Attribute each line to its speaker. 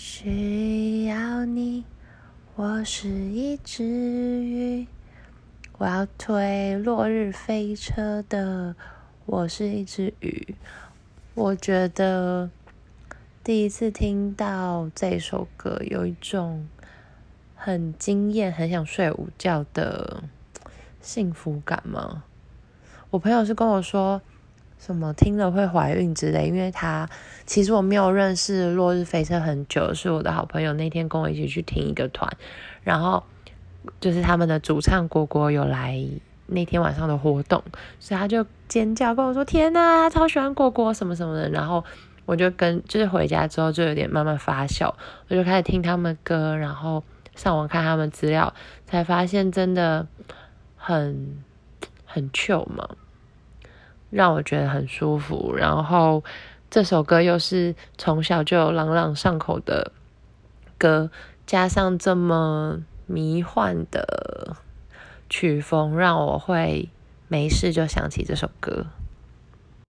Speaker 1: 需要你，我是一只鱼，我要推落日飞车的，我是一只鱼。我觉得第一次听到这首歌，有一种很惊艳、很想睡午觉的幸福感吗？我朋友是跟我说。什么听了会怀孕之类？因为他其实我没有认识落日飞车很久，是我的好朋友那天跟我一起去听一个团，然后就是他们的主唱果果有来那天晚上的活动，所以他就尖叫跟我说：“天呐，超喜欢果果什么什么的。”然后我就跟就是回家之后就有点慢慢发酵，我就开始听他们歌，然后上网看他们资料，才发现真的很很糗嘛。让我觉得很舒服，然后这首歌又是从小就朗朗上口的歌，加上这么迷幻的曲风，让我会没事就想起这首歌。